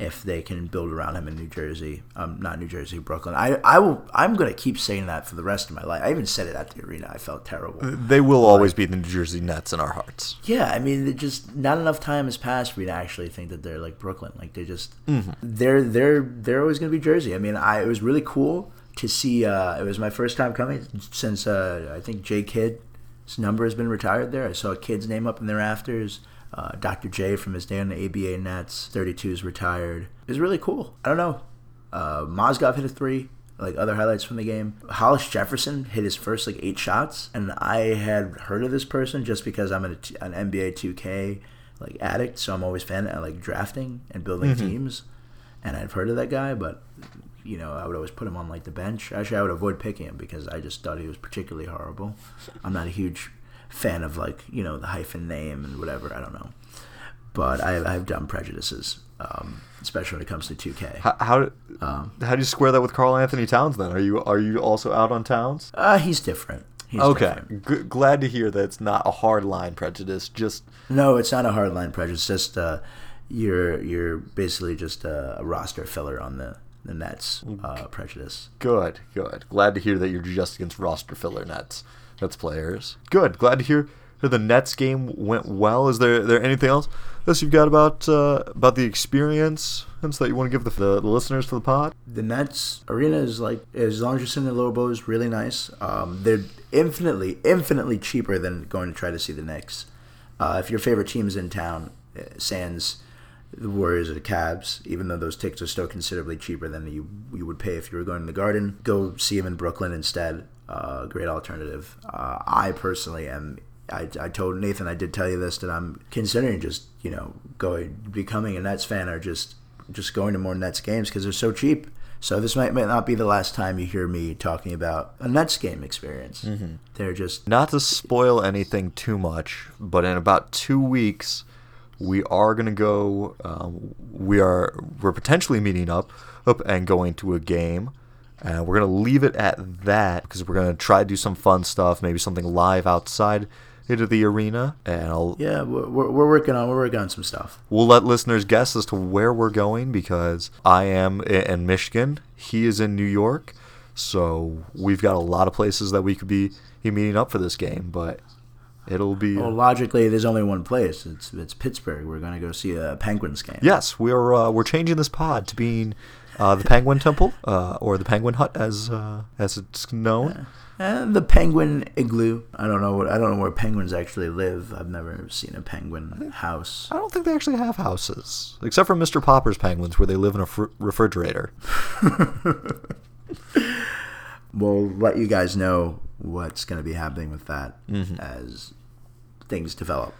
if they can build around him in New Jersey, um, not New Jersey, Brooklyn. I, I will. I'm gonna keep saying that for the rest of my life. I even said it at the arena. I felt terrible. They will always be the New Jersey Nets in our hearts. Yeah, I mean, just not enough time has passed for me to actually think that they're like Brooklyn. Like they just they're they're they're always gonna be Jersey. I mean, I it was really cool to see. Uh, it was my first time coming since uh, I think J Kidd's number has been retired there. I saw a kid's name up in the rafters. Uh, Dr. J from his day on the ABA Nets, 32 is retired. It was really cool. I don't know. Uh, Mozgov hit a three like other highlights from the game. Hollis Jefferson hit his first like eight shots, and I had heard of this person just because I'm an, an NBA 2K like addict, so I'm always fan of like drafting and building teams, and I've heard of that guy, but you know, I would always put him on like the bench. Actually, I would avoid picking him because I just thought he was particularly horrible. I'm not a huge fan of like you know the hyphen name and whatever. I don't know, but I, I have dumb prejudices, um, especially when it comes to 2K. How how, um, how do you square that with Karl Anthony Towns? Then are you are you also out on Towns? Uh, he's different. He's okay, G- glad to hear that it's not a hard line prejudice. Just no, it's not a hard line prejudice. Just uh, you're you're basically just a, a roster filler on the the Nets uh, prejudice. Good, good. Glad to hear that you're just against roster filler Nets. Nets players. Good. Glad to hear that the Nets game went well. Is there there anything else else you've got about uh, about the experience and so that you want to give the, the, the, listeners to the pod? The Nets arena is like as long as you're sitting in the lower bowl is really nice. Um, they're infinitely infinitely cheaper than going to try to see the Knicks. Uh, if your favorite team is in town, uh, Sands the Warriors or the Cavs, even though those tickets are still considerably cheaper than you you would pay if you were going to the Garden. Go see them in Brooklyn instead. Uh, great alternative. Uh, I personally am. I, I told Nathan I did tell you this that I'm considering just you know going becoming a Nets fan or just just going to more Nets games because they're so cheap. So this might, might not be the last time you hear me talking about a Nets game experience. Mm-hmm. They're just not to spoil anything too much, but in about two weeks we are going to go. Um, we are we're potentially meeting up up and going to a game. And we're going to leave it at that because we're going to try to do some fun stuff, maybe something live outside into the arena. And I'll yeah, we're, we're working on we're working on some stuff. We'll let listeners guess as to where we're going because I am in Michigan, he is in New York, so we've got a lot of places that we could be meeting up for this game. But It'll be. Well, logically, there's only one place. It's it's Pittsburgh. We're going to go see a Penguins game. Yes, we're uh, we're changing this pod to being uh, the Penguin Temple uh, or the Penguin Hut, as uh, as it's known. And the Penguin Igloo. I don't know what I don't know where penguins actually live. I've never seen a penguin house. I don't think they actually have houses, except for Mr. Popper's penguins, where they live in a fr- refrigerator. we'll let you guys know what's going to be happening with that mm-hmm. as things develop.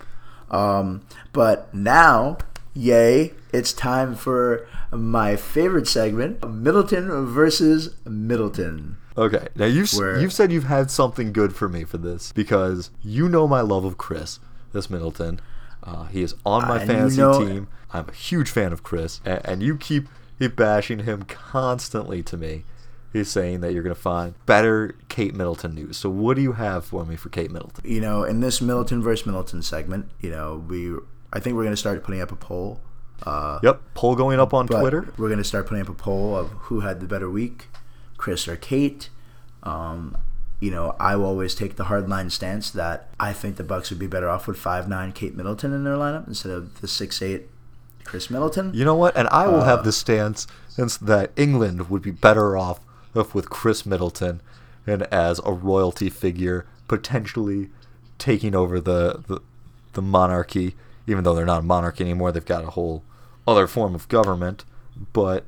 Um, but now, yay, it's time for my favorite segment Middleton versus Middleton. Okay, now you've, Where, you've said you've had something good for me for this because you know my love of Khris, this Middleton. Uh, he is on my fantasy know, team. I'm a huge fan of Khris, and, and you keep, keep bashing him constantly to me He's saying that you're going to find better Kate Middleton news. So, what do you have for me for Kate Middleton? You know, in this Middleton versus Middleton segment, you know, we I think we're going to start putting up a poll. Uh, yep, poll going up on Twitter. We're going to start putting up a poll of who had the better week, Khris or Kate. Um, you know, I will always take the hardline stance that I think the Bucks would be better off with five nine Kate Middleton in their lineup instead of the six eight Khris Middleton. You know what? And I will uh, have the stance since that England would be better off with Khris Middleton and as a royalty figure potentially taking over the, the the monarchy, even though they're not a monarchy anymore, they've got a whole other form of government. But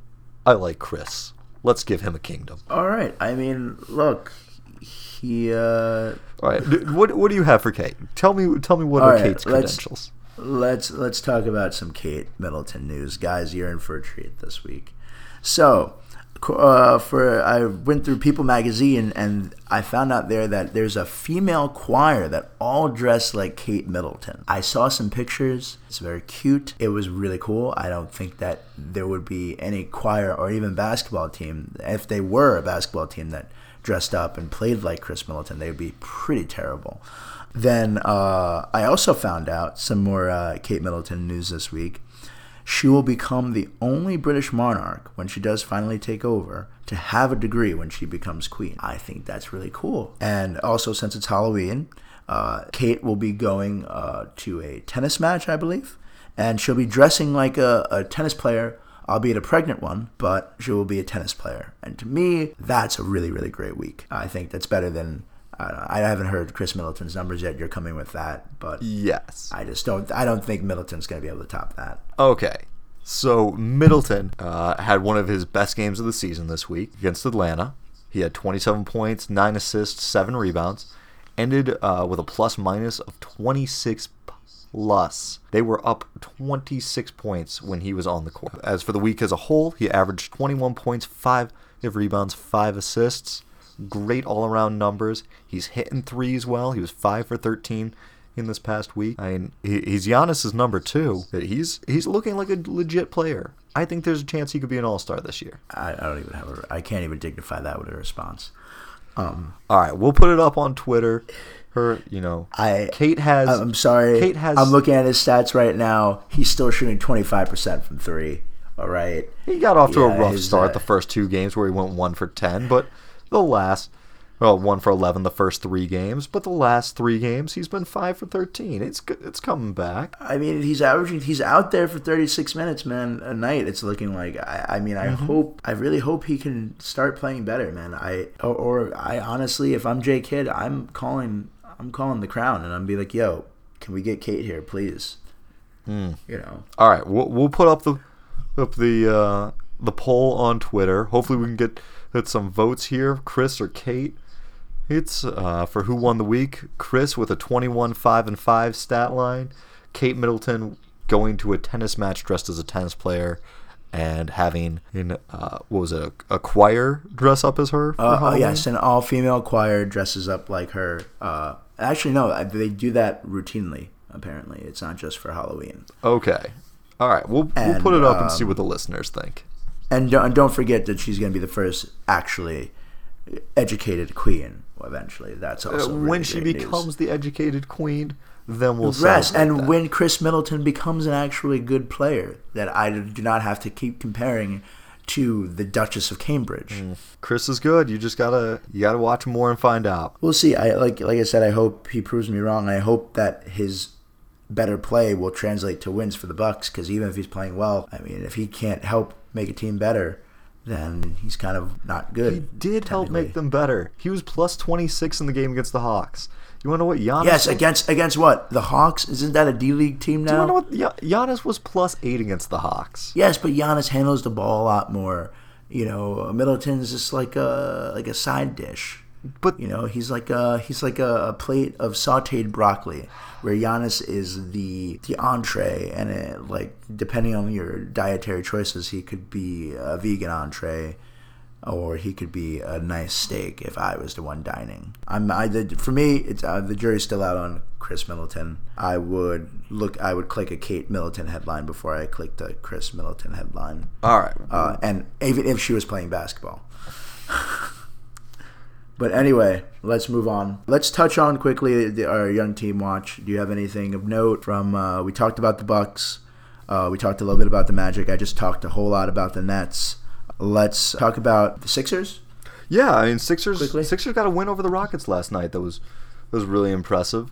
I like Khris. Let's give him a kingdom. All right. I mean, look, he. Uh... All right. What What do you have for Kate? Tell me. Tell me what All are right, Kate's credentials. Let's, let's let's talk about some Kate Middleton news, guys. You're in for a treat this week. So uh, for I went through People magazine and I found out there that there's a female choir that all dress like Kate Middleton. I saw some pictures. It's very cute. It was really cool. I don't think that there would be any choir or even basketball team if they were a basketball team that dressed up and played like Khris Middleton. They would be pretty terrible. Then uh, I also found out some more uh, Kate Middleton news this week she will become the only British monarch when she does finally take over to have a degree when she becomes queen. I think that's really cool. And also, since it's Halloween, uh, Kate will be going uh, to a tennis match, I believe, and she'll be dressing like a, a tennis player albeit a pregnant one, but she will be a tennis player. And to me, that's a really, really great week. I think that's better than I, haven't heard Khris Middleton's numbers yet. You're coming with that, but yes, I just don't. I don't think Middleton's going to be able to top that. Okay, so Middleton uh, had one of his best games of the season this week against Atlanta. He had 27 points, nine assists, seven rebounds, ended uh, with a plus minus of 26 plus. They were up 26 points when he was on the court. As for the week as a whole, he averaged 21 points, 5 rebounds, 5 assists. Great all around numbers. He's hitting threes well. He was 5 for 13 in this past week. I mean, he's Giannis's number two. He's he's looking like a legit player. I think there's a chance he could be an All Star this year. I, I, don't even have a. I can't even dignify that with a response. Um, All right, we'll put it up on Twitter. Her, you know, I Kate has. I'm sorry. Kate has. I'm looking at his stats right now. He's still shooting 25 percent from three. All right. He got off to yeah, a rough start uh, the first two games where he went one for ten, but the last well, one for eleven the first three games, but the last three games he's been five for thirteen. It's it's coming back. I mean, he's averaging. He's out there for thirty six minutes, man, a night. It's looking like. I, I mean, I mm-hmm. hope. I really hope he can start playing better, man. I or, or I honestly, if I'm J Kidd, I'm calling. I'm calling the crown, and I'm be like, yo, can we get Kate here, please? Mm. You know. All right, we'll we'll put up the up the uh, the poll on Twitter. Hopefully, we can get get some votes here, Khris or Kate. It's uh, for who won the week. Khris with a 21 5 and 5 stat line. Kate Middleton going to a tennis match dressed as a tennis player and having in uh, what was it a, a, choir dress up as her? Uh, oh yes, an all female choir dresses up like her. Uh, actually, no, they do that routinely. Apparently, it's not just for Halloween. Okay, all right, we'll and, we'll put it up um, and see what the listeners think. And don't, don't forget that she's going to be the first actually educated queen eventually. That's uh, also uh, when she becomes news. the educated queen. Then we'll rest. And that. when Khris Middleton becomes an actually good player, that I do not have to keep comparing to the Duchess of Cambridge. Mm. Khris is good. You just gotta you gotta watch more and find out. We'll see. I like like I said. I hope he proves me wrong. I hope that his better play will translate to wins for the Bucks. Because even if he's playing well, I mean, if he can't help make a team better, then he's kind of not good. He did help make them better. He was plus 26 in the game against the Hawks. You want to know what Giannis? Yes, was? against against what the Hawks? Isn't that a D League team now? Do you want to know what Giannis was plus eight against the Hawks? Yes, but Giannis handles the ball a lot more. You know, Middleton's just like a like a side dish. But you know, he's like a he's like a, a plate of sautéed broccoli, where Giannis is the the entree, and it, like depending on your dietary choices, he could be a vegan entree, or he could be a nice steak. If I was the one dining, I'm I did for me, it's uh, the jury's still out on Khris Middleton. I would look, I would click a Kate Middleton headline before I clicked a Khris Middleton headline. All right, uh, and even if she was playing basketball. But anyway, let's move on. Let's touch on quickly the, our young team watch. Do you have anything of note from? Uh, we talked about the Bucks. Uh, we talked a little bit about the Magic. I just talked a whole lot about the Nets. Let's talk about the Sixers. Yeah, I mean Sixers. Quickly. Sixers got a win over the Rockets last night. That was that was really impressive.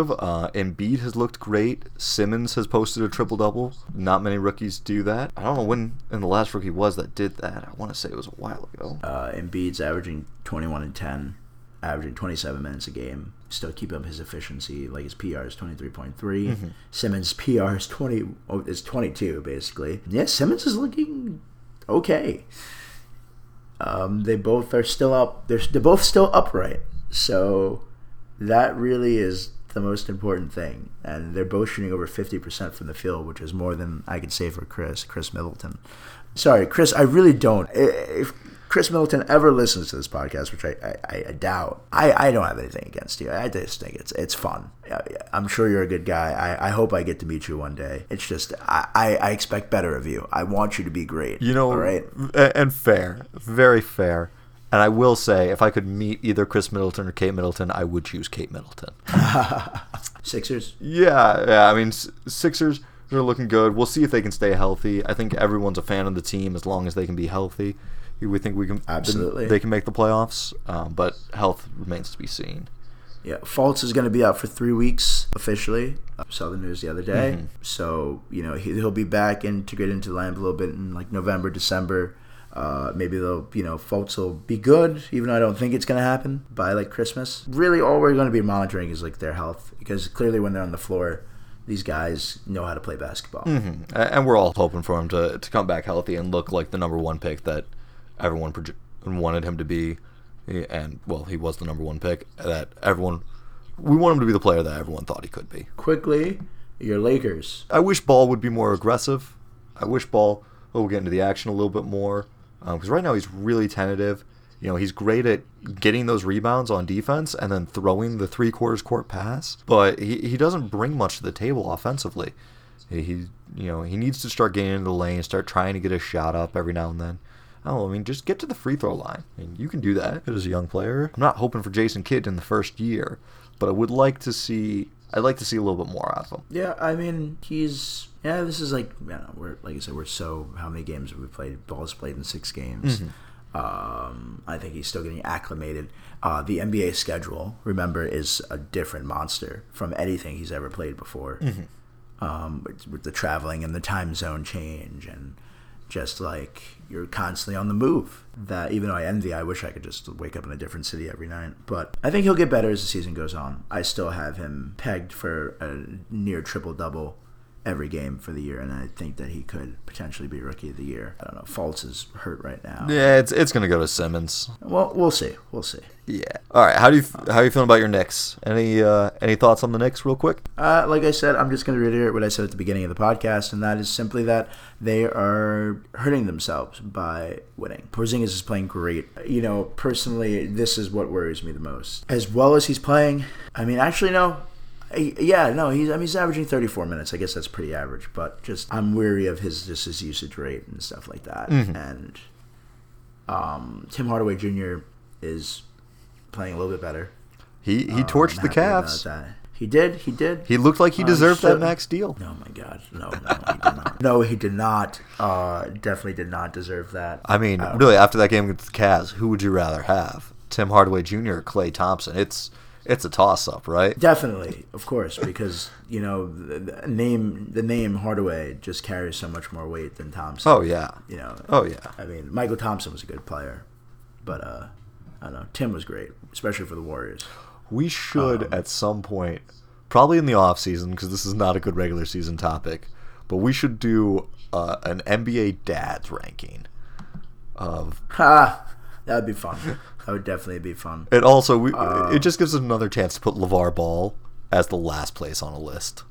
Uh, Embiid has looked great. Simmons has posted a triple double. Not many rookies do that. I don't know when in the last rookie was that did that. I want to say it was a while ago. Uh, Embiid's averaging 21 and 10, averaging 27 minutes a game. Still keep up his efficiency. Like his PR is 23.3. Mm-hmm. Simmons' PR is 20 oh, is 22 basically. Yeah, Simmons is looking okay. Um, they both are still up. They're they're both still upright. So that really is the most important thing. And they're both shooting over 50% from the field, which is more than I could say for Khris, Khris Middleton. Sorry, Khris, I really don't. If Khris Middleton ever listens to this podcast, which I, I, I doubt, I, I don't have anything against you. I just think it's it's fun. I'm sure you're a good guy. I, I hope I get to meet you one day. It's just, I, I expect better of you. I want you to be great. You know, right? And fair. Very fair. And I will say, if I could meet either Khris Middleton or Kate Middleton, I would choose Kate Middleton. Sixers? Yeah, yeah. I mean, Sixers are looking good. We'll see if they can stay healthy. I think everyone's a fan of the team as long as they can be healthy. We think we can absolutely they can make the playoffs, um, but health remains to be seen. Yeah, Fultz is going to be out for three weeks officially. I saw the news the other day. Mm-hmm. So you know he, will be back integrated into the lineup a little bit in like November, December. Uh, maybe they'll, you know, Fultz will be good, even though I don't think it's going to happen by like Christmas. Really, all we're going to be monitoring is like their health because clearly when they're on the floor, these guys know how to play basketball. Mm-hmm. And we're all hoping for him to, to come back healthy and look like the number one pick that everyone proje- wanted him to be. And, well, he was the number one pick that everyone. We want him to be the player that everyone thought he could be. Quickly, your Lakers. I wish Ball would be more aggressive. I wish Ball will get into the action a little bit more because um, right now he's really tentative. You know, he's great at getting those rebounds on defense and then throwing the three quarters court pass, but he, he doesn't bring much to the table offensively. He, he you know he needs to start getting into the lane, start trying to get a shot up every now and then. Oh, I mean, just get to the free throw line. I mean, you can do that as a young player. I'm not hoping for Jason Kidd in the first year, but I would like to see. I'd like to see a little bit more out of him. Yeah, I mean, he's yeah. This is like you know, we're like I said, we're so how many games have we played? Ball's played in six games. Mm-hmm. Um, I think he's still getting acclimated. Uh, the NBA schedule, remember, is a different monster from anything he's ever played before. Mm-hmm. Um, with, with the traveling and the time zone change and just like you're constantly on the move. That even though I envy, I wish I could just wake up in a different city every night. But I think he'll get better as the season goes on. I still have him pegged for a near triple double every game for the year, and I think that he could potentially be rookie of the year. I don't know. Fultz is hurt right now. Yeah, it's it's gonna go to Simmons. Well, we'll see. We'll see. Yeah. All right. How do you how are you feeling about your Knicks? Any uh, any thoughts on the Knicks, real quick? Uh, like I said, I'm just gonna reiterate what I said at the beginning of the podcast, and that is simply that they are hurting themselves by winning. Porzingis is playing great. You know, personally, this is what worries me the most. As well as he's playing, I mean, actually, no. Yeah, no, he's I mean he's averaging 34 minutes. I guess that's pretty average, but just I'm weary of his just his usage rate and stuff like that. Mm-hmm. And um, Tim Hardaway Jr. is playing a little bit better. He he torched um, the Cavs. He did. He did. He looked like he uh, deserved uh, that max deal. No, my God, no, no, he did not. no, he did not. Uh, definitely did not deserve that. I mean, really, after that game against the Cavs, who would you rather have, Tim Hardaway Jr. or Klay Thompson? It's it's a toss up, right? Definitely, of course, because you know the, name the name Hardaway just carries so much more weight than Thompson. Oh yeah, you know. Oh yeah. I mean, Mychal Thompson was a good player, but uh, I don't know. Tim was great, especially for the Warriors. We should um, at some point, probably in the off season, because this is not a good regular season topic, but we should do uh, an NBA dads ranking of. Ha, that'd be fun. That would definitely be fun. And also, we, uh, it just gives us another chance to put LeVar Ball as the last place on a list.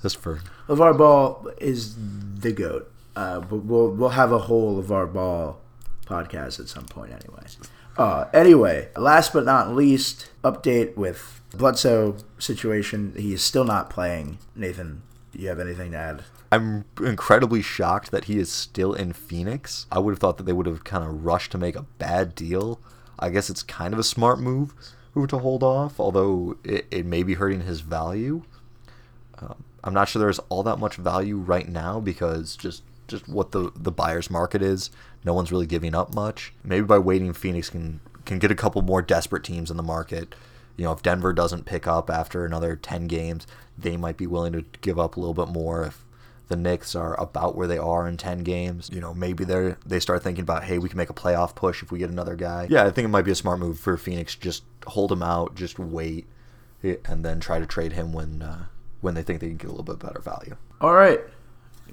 Just for LeVar Ball is the goat. Uh, but we'll we'll have a whole LeVar Ball podcast at some point, anyway. Uh, anyway, last but not least, update with Bledsoe situation. He is still not playing. Nathan, do you have anything to add? I'm incredibly shocked that he is still in Phoenix. I would have thought that they would have kind of rushed to make a bad deal I guess it's kind of a smart move to hold off, although it, it may be hurting his value. Um, I'm not sure there's all that much value right now because just just what the the buyer's market is. No one's really giving up much. Maybe by waiting, Phoenix can can get a couple more desperate teams in the market. You know, if Denver doesn't pick up after another 10 games, they might be willing to give up a little bit more. If the Knicks are about where they are in 10 games, you know, maybe they're they start thinking about, hey, we can make a playoff push if we get another guy. Yeah, I think it might be a smart move for Phoenix. Just hold him out, just wait, and then try to trade him when uh, when they think they can get a little bit better value. All right.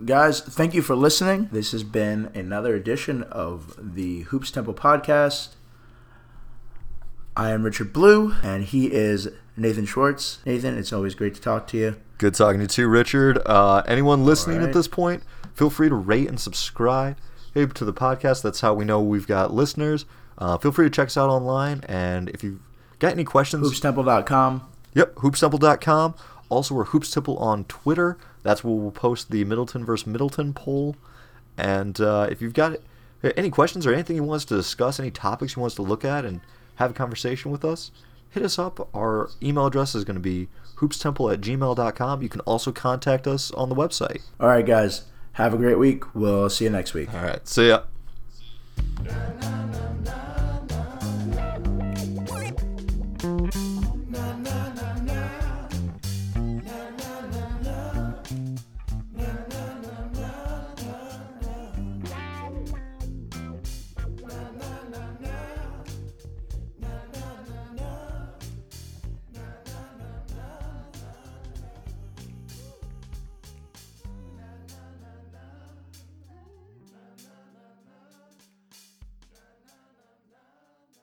Guys, thank you for listening. This has been another edition of the Hoops Temple podcast. I am Richard Blue, and he is Nathan Schwartz. Nathan, it's always great to talk to you. Good talking to you too, Richard. Uh, anyone listening right. at this point, feel free to rate and subscribe to the podcast. That's how we know we've got listeners. Uh, feel free to check us out online. And if you've got any questions, hoopstemple.com. Yep, hoopstemple.com. Also, we're Hoops Temple on Twitter. That's where we'll post the Middleton versus Middleton poll. And uh, if you've got any questions or anything you want us to discuss, any topics you want us to look at and have a conversation with us, hit us up. Our email address is going to be hoopstemple at gmail.com. You can also contact us on the website. All right, guys. Have a great week. We'll see you next week. All right. See ya.